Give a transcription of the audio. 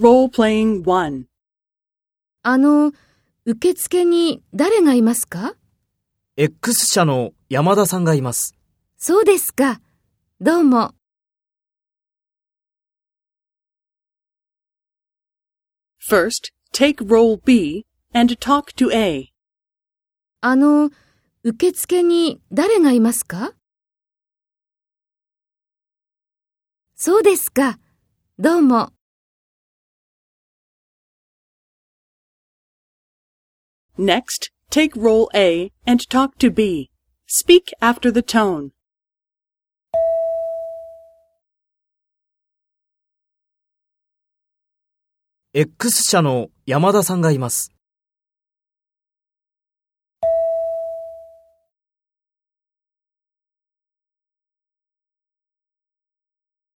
Role-playing 1. あの、受付に誰がいますか？X 社の山田さんがいます。そうですか。どうも。First, take role B and talk to A. あの、受付に誰がいますか？そうですか。どうも。Next, take role A and talk to B. Speak after the tone. 「X 社の山田さんがいます。